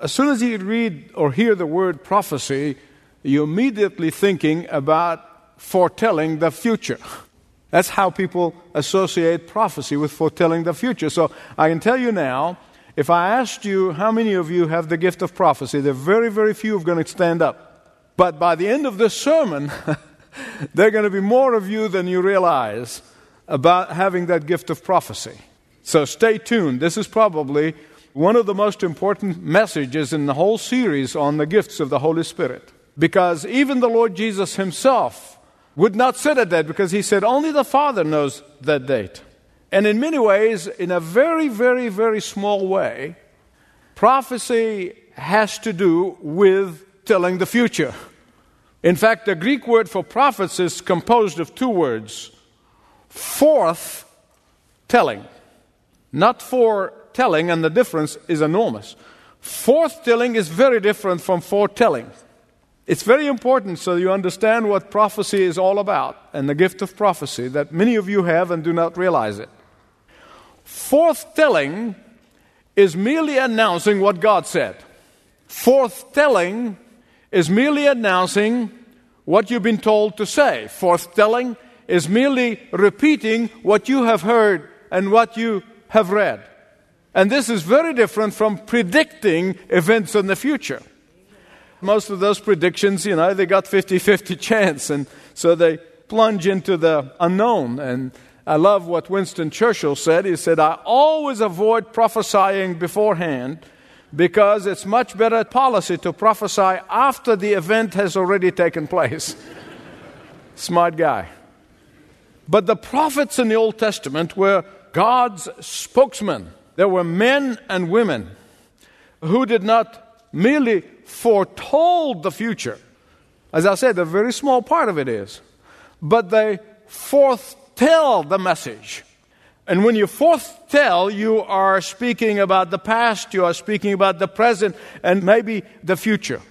As soon as you read or hear the word prophecy, you're immediately thinking about foretelling the future. That's how people associate prophecy with foretelling the future. So I can tell you now, if I asked you how many of you have the gift of prophecy, there are very, very few who are going to stand up. But by the end of this sermon, there are going to be more of you than you realize about having that gift of prophecy. So stay tuned. This is probably one of the most important messages in the whole series on the gifts of the Holy Spirit. Because even the Lord Jesus himself would not set a date because he said only the Father knows that date. And in many ways, in a very, very, very small way, prophecy has to do with telling the future. In fact, the Greek word for prophets is composed of two words forth telling, not foretelling, and the difference is enormous. Forthtelling is very different from foretelling. It's very important so you understand what prophecy is all about and the gift of prophecy that many of you have and do not realize it. Forthtelling is merely announcing what God said. Forthtelling is merely announcing what you've been told to say. Forthtelling is merely repeating what you have heard and what you have read. And this is very different from predicting events in the future. Most of those predictions, you know, they got 50 50 chance, and so they plunge into the unknown. And I love what Winston Churchill said. He said, I always avoid prophesying beforehand because it's much better policy to prophesy after the event has already taken place. Smart guy. But the prophets in the Old Testament were God's spokesmen. There were men and women who did not merely foretold the future. As I said, a very small part of it is. But they foretell the message. And when you foretell, you are speaking about the past, you are speaking about the present, and maybe the future.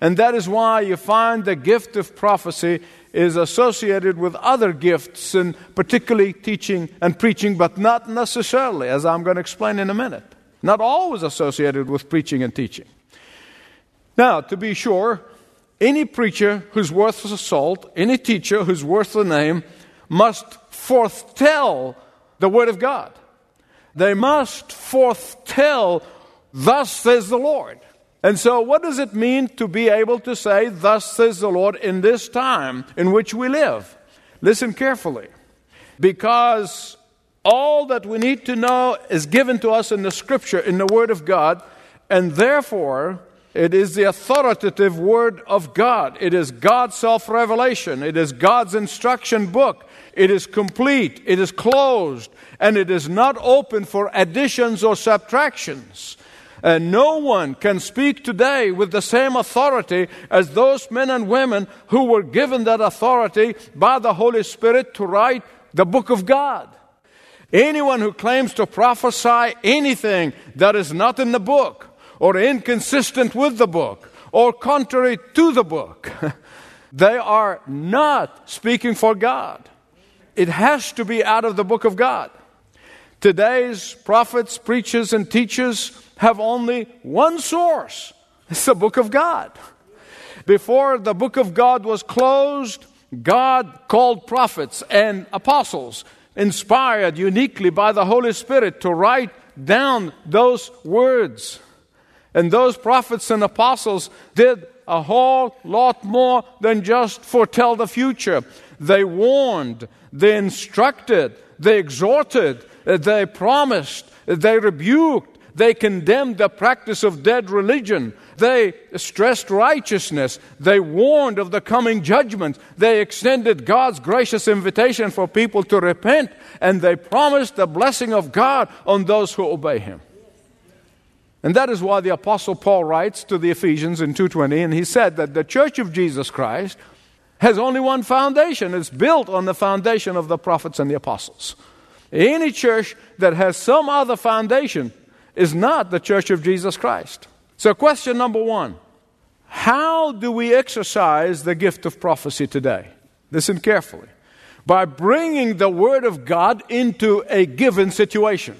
And that is why you find the gift of prophecy is associated with other gifts, and particularly teaching and preaching, but not necessarily, as I'm going to explain in a minute. Not always associated with preaching and teaching. Now, to be sure, any preacher who's worth the salt, any teacher who's worth the name, must foretell the Word of God. They must foretell, Thus says the Lord. And so, what does it mean to be able to say, Thus says the Lord, in this time in which we live? Listen carefully. Because all that we need to know is given to us in the Scripture, in the Word of God, and therefore, it is the authoritative Word of God. It is God's self revelation. It is God's instruction book. It is complete. It is closed. And it is not open for additions or subtractions. And no one can speak today with the same authority as those men and women who were given that authority by the Holy Spirit to write the book of God. Anyone who claims to prophesy anything that is not in the book, or inconsistent with the book, or contrary to the book, they are not speaking for God. It has to be out of the book of God. Today's prophets, preachers, and teachers have only one source it's the book of God. Before the book of God was closed, God called prophets and apostles, inspired uniquely by the Holy Spirit, to write down those words. And those prophets and apostles did a whole lot more than just foretell the future. They warned, they instructed, they exhorted, they promised, they rebuked, they condemned the practice of dead religion. They stressed righteousness. They warned of the coming judgment. They extended God's gracious invitation for people to repent. And they promised the blessing of God on those who obey Him. And that is why the Apostle Paul writes to the Ephesians in 2.20, and he said that the church of Jesus Christ has only one foundation. It's built on the foundation of the prophets and the apostles. Any church that has some other foundation is not the church of Jesus Christ. So, question number one How do we exercise the gift of prophecy today? Listen carefully. By bringing the Word of God into a given situation,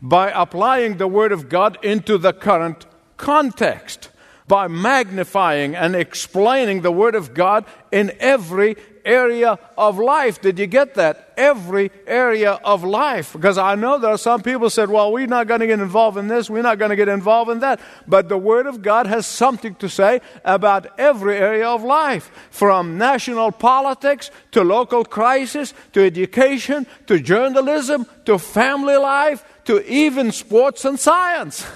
by applying the Word of God into the current context by magnifying and explaining the Word of God in every area of life. Did you get that? Every area of life. Because I know there are some people said, well, we're not going to get involved in this, we're not going to get involved in that. But the Word of God has something to say about every area of life. From national politics to local crisis to education to journalism to family life to even sports and science.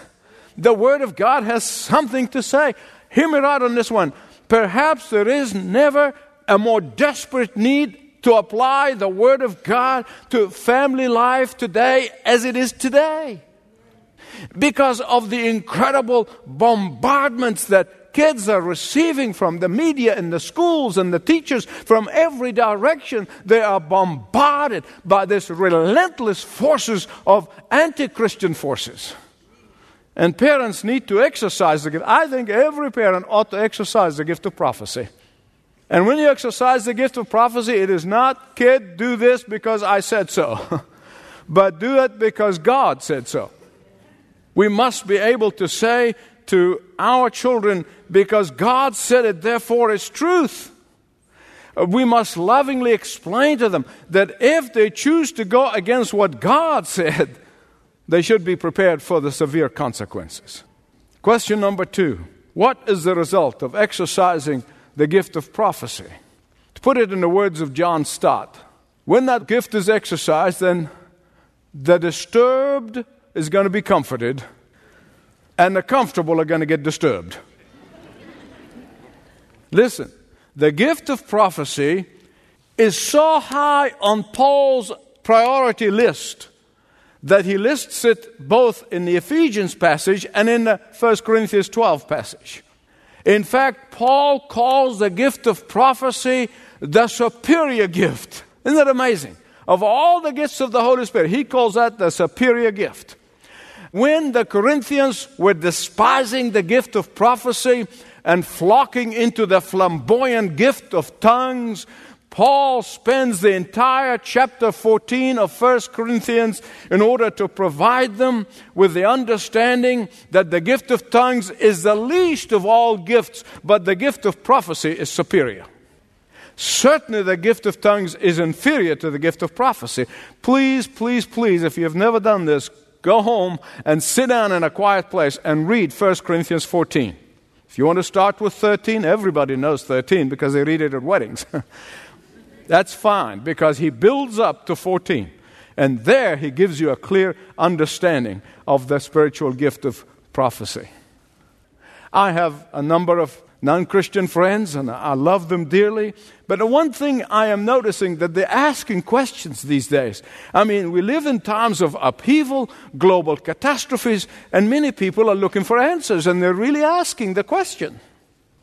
The Word of God has something to say. Hear me right on this one. Perhaps there is never a more desperate need to apply the Word of God to family life today as it is today. Because of the incredible bombardments that kids are receiving from the media and the schools and the teachers from every direction, they are bombarded by this relentless forces of anti Christian forces. And parents need to exercise the gift. I think every parent ought to exercise the gift of prophecy. And when you exercise the gift of prophecy, it is not, kid, do this because I said so, but do it because God said so. We must be able to say to our children, because God said it, therefore it's truth. We must lovingly explain to them that if they choose to go against what God said, they should be prepared for the severe consequences. Question number two What is the result of exercising the gift of prophecy? To put it in the words of John Stott, when that gift is exercised, then the disturbed is going to be comforted, and the comfortable are going to get disturbed. Listen, the gift of prophecy is so high on Paul's priority list that he lists it both in the Ephesians passage and in the 1 Corinthians 12 passage. In fact, Paul calls the gift of prophecy the superior gift. Isn't that amazing? Of all the gifts of the Holy Spirit, he calls that the superior gift. When the Corinthians were despising the gift of prophecy and flocking into the flamboyant gift of tongues, Paul spends the entire chapter 14 of 1 Corinthians in order to provide them with the understanding that the gift of tongues is the least of all gifts, but the gift of prophecy is superior. Certainly, the gift of tongues is inferior to the gift of prophecy. Please, please, please, if you have never done this, go home and sit down in a quiet place and read 1 Corinthians 14. If you want to start with 13, everybody knows 13 because they read it at weddings. That's fine because he builds up to 14. And there he gives you a clear understanding of the spiritual gift of prophecy. I have a number of non Christian friends and I love them dearly. But the one thing I am noticing that they're asking questions these days. I mean, we live in times of upheaval, global catastrophes, and many people are looking for answers and they're really asking the question.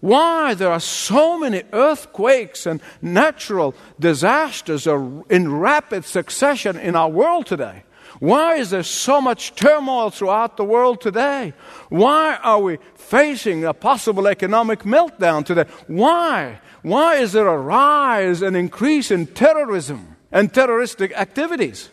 Why there are so many earthquakes and natural disasters in rapid succession in our world today? Why is there so much turmoil throughout the world today? Why are we facing a possible economic meltdown today? Why? Why is there a rise and increase in terrorism and terroristic activities?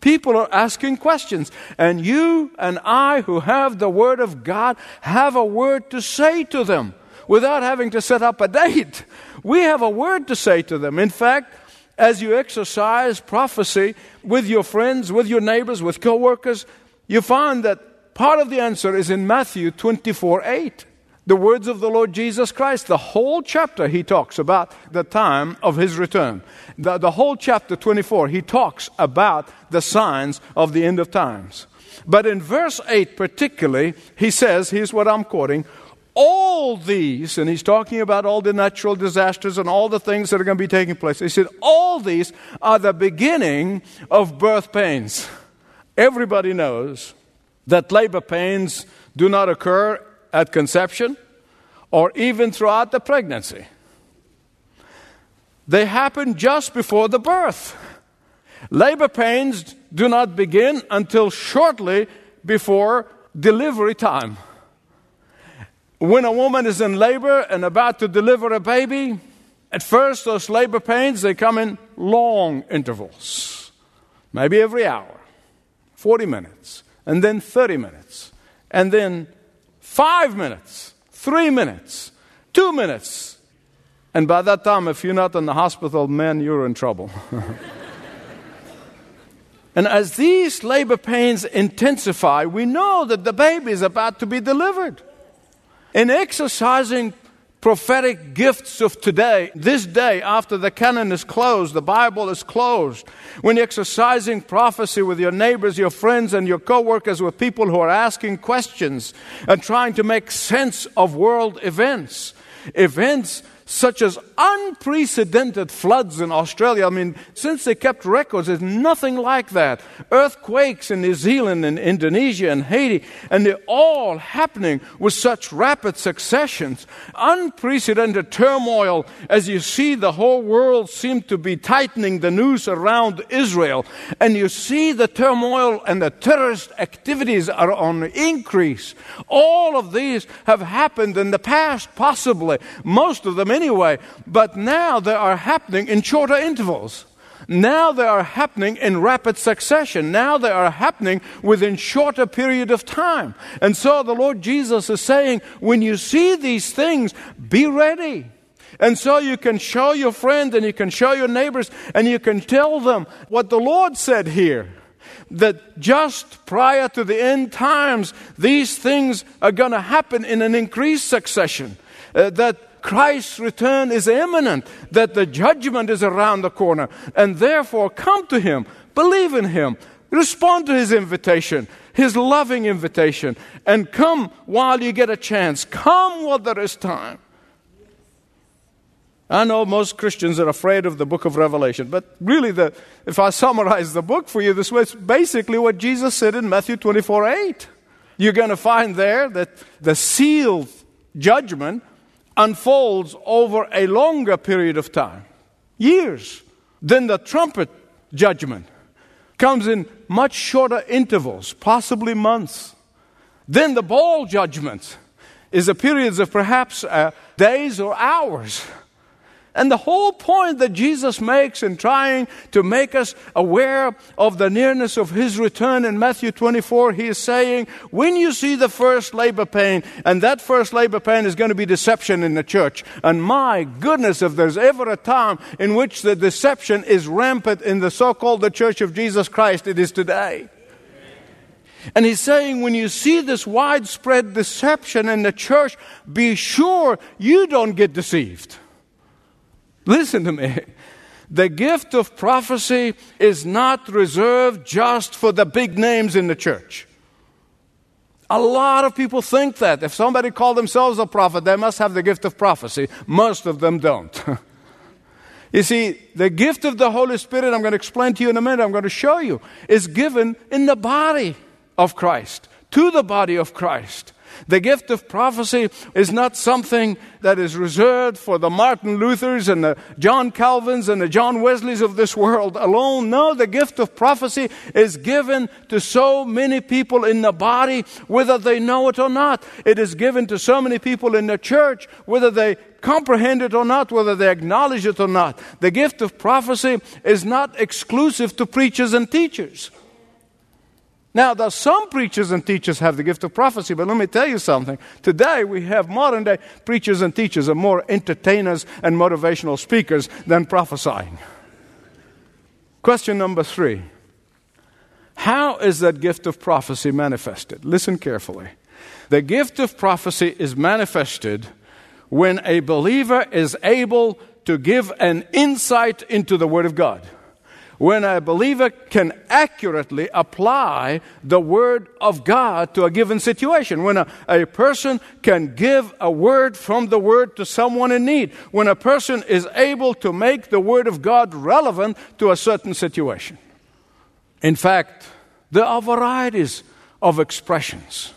People are asking questions. And you and I, who have the Word of God, have a word to say to them without having to set up a date. We have a word to say to them. In fact, as you exercise prophecy with your friends, with your neighbors, with coworkers, you find that part of the answer is in Matthew 24 8. The words of the Lord Jesus Christ. The whole chapter he talks about the time of his return. The, the whole chapter 24 he talks about the signs of the end of times. But in verse 8 particularly, he says, here's what I'm quoting all these, and he's talking about all the natural disasters and all the things that are going to be taking place. He said, all these are the beginning of birth pains. Everybody knows that labor pains do not occur at conception or even throughout the pregnancy. They happen just before the birth. Labor pains do not begin until shortly before delivery time. When a woman is in labor and about to deliver a baby, at first those labor pains they come in long intervals. Maybe every hour, 40 minutes, and then 30 minutes, and then five minutes, three minutes, two minutes. And by that time, if you're not in the hospital, man, you're in trouble. and as these labor pains intensify, we know that the baby is about to be delivered. In exercising prophetic gifts of today, this day, after the canon is closed, the Bible is closed, when you're exercising prophecy with your neighbors, your friends, and your coworkers, with people who are asking questions and trying to make sense of world events, events such as unprecedented floods in Australia. I mean, since they kept records, there's nothing like that. Earthquakes in New Zealand and Indonesia and Haiti, and they're all happening with such rapid successions. Unprecedented turmoil as you see the whole world seem to be tightening the noose around Israel, and you see the turmoil and the terrorist activities are on increase. All of these have happened in the past, possibly. Most of them anyway, but now they are happening in shorter intervals. Now they are happening in rapid succession. Now they are happening within shorter period of time. And so the Lord Jesus is saying, when you see these things, be ready. And so you can show your friends and you can show your neighbors and you can tell them what the Lord said here. That just prior to the end times, these things are going to happen in an increased succession. Uh, that Christ's return is imminent, that the judgment is around the corner, and therefore come to Him, believe in Him, respond to His invitation, His loving invitation, and come while you get a chance. Come while there is time. I know most Christians are afraid of the book of Revelation, but really, the, if I summarize the book for you this way, it's basically what Jesus said in Matthew 24 8. You're going to find there that the sealed judgment unfolds over a longer period of time, years. Then the trumpet judgment comes in much shorter intervals, possibly months. Then the bowl judgment is a period of perhaps uh, days or hours. And the whole point that Jesus makes in trying to make us aware of the nearness of his return in Matthew 24, he is saying, when you see the first labor pain, and that first labor pain is going to be deception in the church. And my goodness, if there's ever a time in which the deception is rampant in the so called the church of Jesus Christ, it is today. And he's saying, when you see this widespread deception in the church, be sure you don't get deceived. Listen to me. The gift of prophecy is not reserved just for the big names in the church. A lot of people think that. If somebody called themselves a prophet, they must have the gift of prophecy. Most of them don't. you see, the gift of the Holy Spirit, I'm going to explain to you in a minute, I'm going to show you, is given in the body of Christ, to the body of Christ. The gift of prophecy is not something that is reserved for the Martin Luthers and the John Calvins and the John Wesleys of this world alone. No, the gift of prophecy is given to so many people in the body, whether they know it or not. It is given to so many people in the church, whether they comprehend it or not, whether they acknowledge it or not. The gift of prophecy is not exclusive to preachers and teachers. Now, there's some preachers and teachers have the gift of prophecy, but let me tell you something. Today, we have modern day preachers and teachers are more entertainers and motivational speakers than prophesying. Question number three How is that gift of prophecy manifested? Listen carefully. The gift of prophecy is manifested when a believer is able to give an insight into the Word of God when a believer can accurately apply the Word of God to a given situation, when a, a person can give a word from the Word to someone in need, when a person is able to make the Word of God relevant to a certain situation. In fact, there are varieties of expressions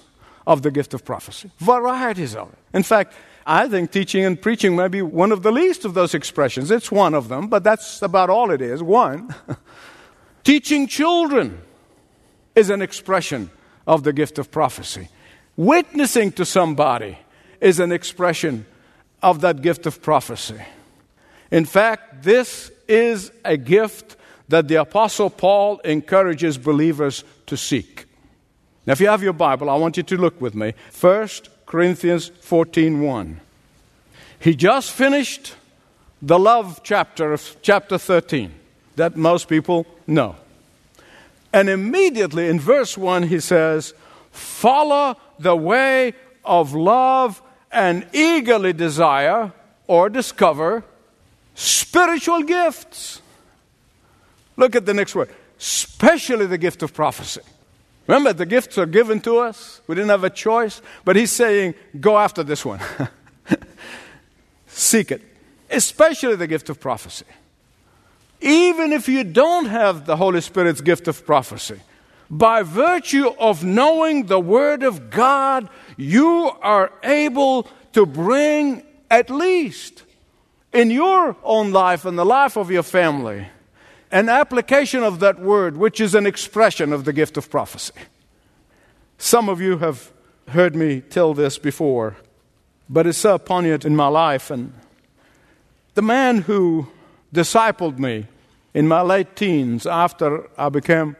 of the gift of prophecy, varieties of it. In fact, I think teaching and preaching may be one of the least of those expressions. It's one of them, but that's about all it is one. teaching children is an expression of the gift of prophecy. Witnessing to somebody is an expression of that gift of prophecy. In fact, this is a gift that the Apostle Paul encourages believers to seek. Now, if you have your Bible, I want you to look with me. First Corinthians 14:1. He just finished the love chapter of chapter 13 that most people know. And immediately in verse 1 he says, "Follow the way of love and eagerly desire or discover spiritual gifts." Look at the next word, especially the gift of prophecy. Remember, the gifts are given to us. We didn't have a choice. But he's saying, go after this one. Seek it, especially the gift of prophecy. Even if you don't have the Holy Spirit's gift of prophecy, by virtue of knowing the Word of God, you are able to bring at least in your own life and the life of your family an application of that word, which is an expression of the gift of prophecy. Some of you have heard me tell this before, but it's so poignant in my life. And the man who discipled me in my late teens after I became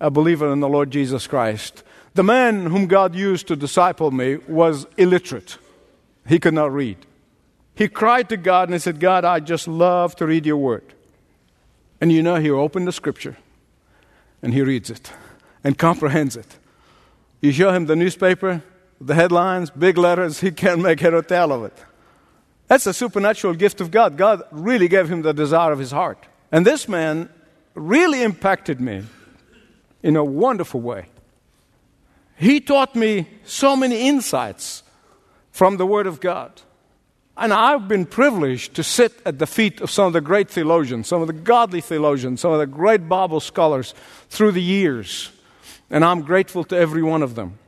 a believer in the Lord Jesus Christ, the man whom God used to disciple me was illiterate. He could not read. He cried to God and he said, God, I just love to read your word. And you know, he opened the scripture and he reads it and comprehends it. You show him the newspaper, the headlines, big letters, he can't make head or tail of it. That's a supernatural gift of God. God really gave him the desire of his heart. And this man really impacted me in a wonderful way. He taught me so many insights from the Word of God. And I've been privileged to sit at the feet of some of the great theologians, some of the godly theologians, some of the great Bible scholars through the years. And I'm grateful to every one of them.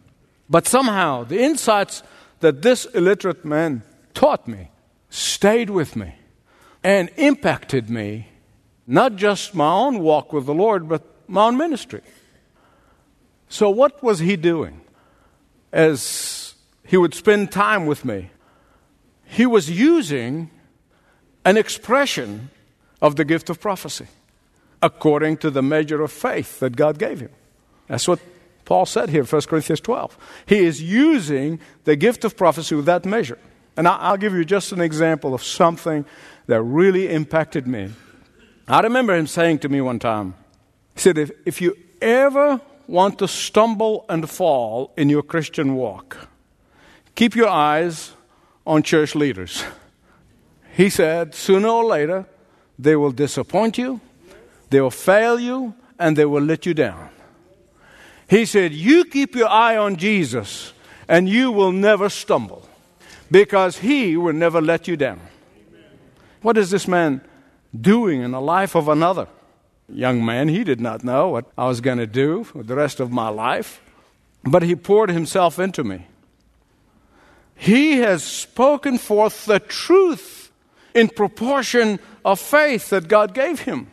But somehow, the insights that this illiterate man taught me stayed with me and impacted me, not just my own walk with the Lord, but my own ministry. So, what was he doing as he would spend time with me? He was using an expression of the gift of prophecy according to the measure of faith that God gave him. That's what Paul said here, 1 Corinthians 12. He is using the gift of prophecy with that measure. And I'll give you just an example of something that really impacted me. I remember him saying to me one time, he said, If, if you ever want to stumble and fall in your Christian walk, keep your eyes on church leaders. He said, sooner or later, they will disappoint you, they will fail you, and they will let you down. He said, You keep your eye on Jesus, and you will never stumble because he will never let you down. What is this man doing in the life of another? Young man, he did not know what I was going to do for the rest of my life, but he poured himself into me. He has spoken forth the truth in proportion of faith that God gave him.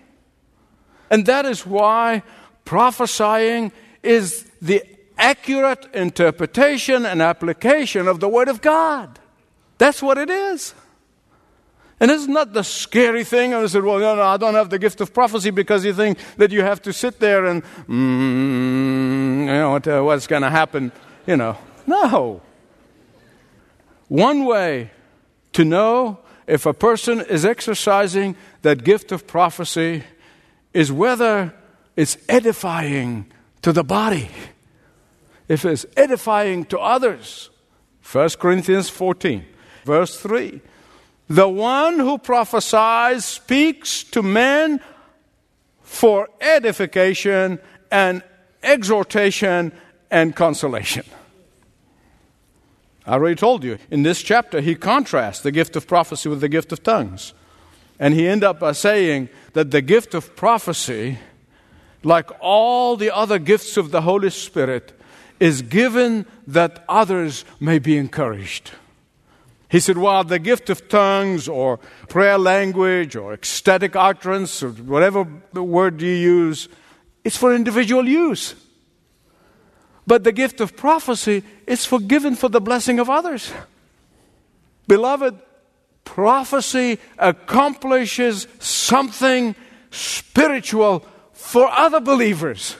And that is why prophesying is the accurate interpretation and application of the Word of God. That's what it is. And it's not that the scary thing. And I said, well, no, no, I don't have the gift of prophecy because you think that you have to sit there and, mm, you know, what, uh, what's going to happen, you know. No. One way to know if a person is exercising that gift of prophecy is whether it's edifying to the body, if it's edifying to others. 1 Corinthians 14, verse 3. The one who prophesies speaks to men for edification and exhortation and consolation. I already told you. In this chapter, he contrasts the gift of prophecy with the gift of tongues. And he ended up by saying that the gift of prophecy, like all the other gifts of the Holy Spirit, is given that others may be encouraged. He said, while the gift of tongues or prayer language or ecstatic utterance or whatever word you use, it's for individual use. But the gift of prophecy is forgiven for the blessing of others. Beloved, prophecy accomplishes something spiritual for other believers.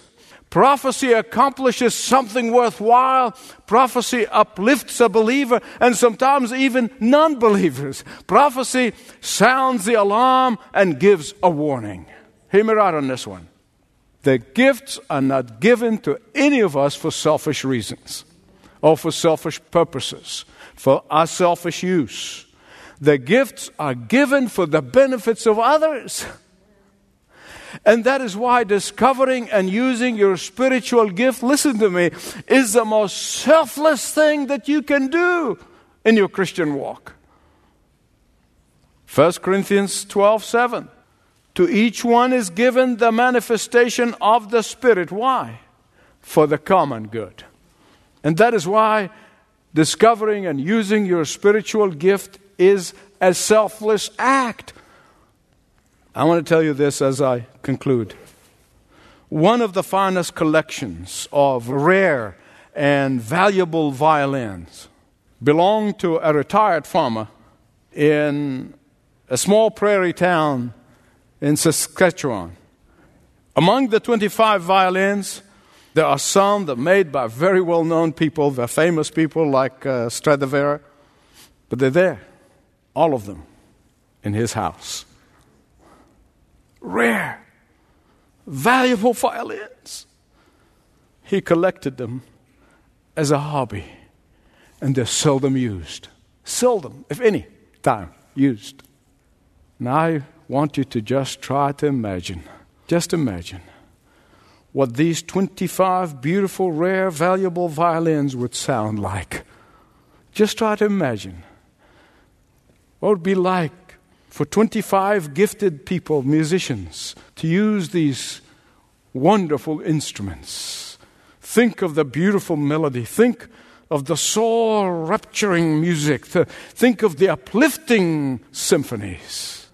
Prophecy accomplishes something worthwhile. Prophecy uplifts a believer and sometimes even non believers. Prophecy sounds the alarm and gives a warning. Hear me right on this one. The gifts are not given to any of us for selfish reasons or for selfish purposes, for our selfish use. The gifts are given for the benefits of others. And that is why discovering and using your spiritual gift, listen to me, is the most selfless thing that you can do in your Christian walk. 1 Corinthians 12 7. To each one is given the manifestation of the Spirit. Why? For the common good. And that is why discovering and using your spiritual gift is a selfless act. I want to tell you this as I conclude. One of the finest collections of rare and valuable violins belonged to a retired farmer in a small prairie town in Saskatchewan. Among the 25 violins, there are some that are made by very well known people, they're famous people like uh, Stradivari, but they're there, all of them, in his house rare, valuable violins. He collected them as a hobby, and they're seldom used. Seldom, if any, time used. Now I want you to just try to imagine, just imagine what these 25 beautiful, rare, valuable violins would sound like. Just try to imagine what it would be like for 25 gifted people, musicians, to use these wonderful instruments. Think of the beautiful melody. Think of the soul rapturing music. Think of the uplifting symphonies.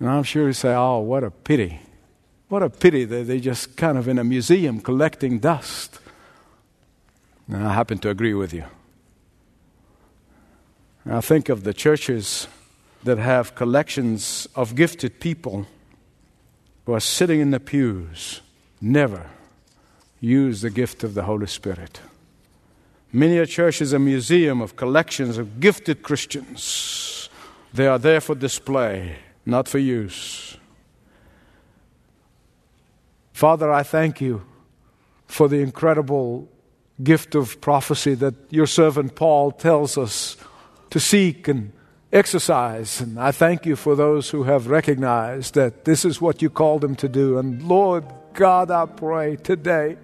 And I'm sure you say, oh, what a pity. What a pity that they're just kind of in a museum collecting dust. And I happen to agree with you. Now think of the churches that have collections of gifted people who are sitting in the pews never use the gift of the Holy Spirit. Many a church is a museum of collections of gifted Christians. They are there for display, not for use. Father, I thank you for the incredible gift of prophecy that your servant Paul tells us to seek and exercise. And I thank you for those who have recognized that this is what you called them to do. And Lord God, I pray today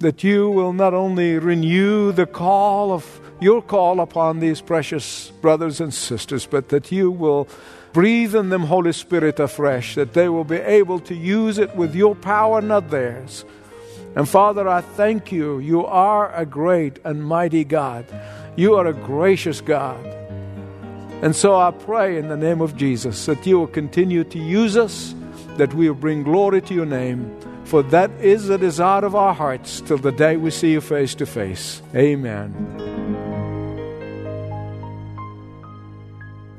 that you will not only renew the call of your call upon these precious brothers and sisters, but that you will breathe in them, Holy Spirit, afresh, that they will be able to use it with your power, not theirs. And Father, I thank you. You are a great and mighty God. You are a gracious God. And so I pray in the name of Jesus that you will continue to use us, that we will bring glory to your name, for that is the desire of our hearts till the day we see you face to face. Amen.